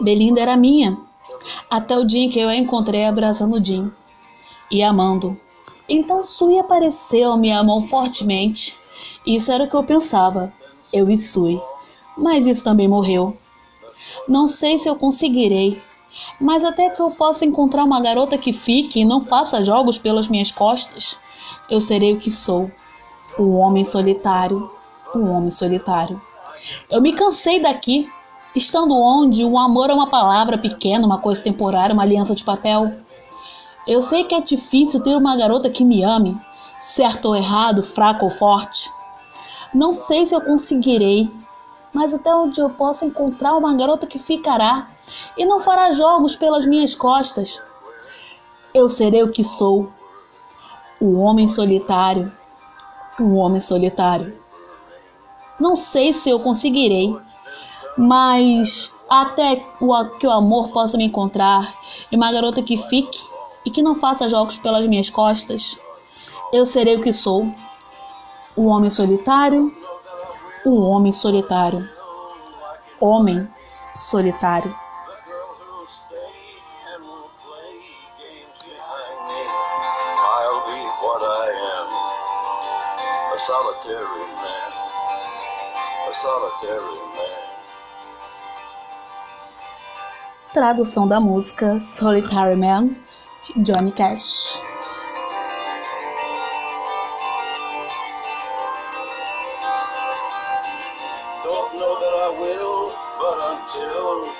Belinda era minha, até o dia em que eu a encontrei abraçando Jim e amando. Então Sui apareceu, me amou fortemente. Isso era o que eu pensava, eu e Sui. Mas isso também morreu. Não sei se eu conseguirei, mas até que eu possa encontrar uma garota que fique e não faça jogos pelas minhas costas, eu serei o que sou, o homem solitário, o homem solitário. Eu me cansei daqui, estando onde o amor é uma palavra pequena, uma coisa temporária, uma aliança de papel. Eu sei que é difícil ter uma garota que me ame, certo ou errado, fraco ou forte. Não sei se eu conseguirei, mas até onde eu posso encontrar uma garota que ficará e não fará jogos pelas minhas costas. Eu serei o que sou, o homem solitário, o homem solitário. Não sei se eu conseguirei, mas até que o amor possa me encontrar e uma garota que fique e que não faça jogos pelas minhas costas, eu serei o que sou, o homem solitário, o homem solitário, homem solitário. solitary man, a solitary man. Tradução da música Solitary Man de Johnny Cash. Don't know that I will, but until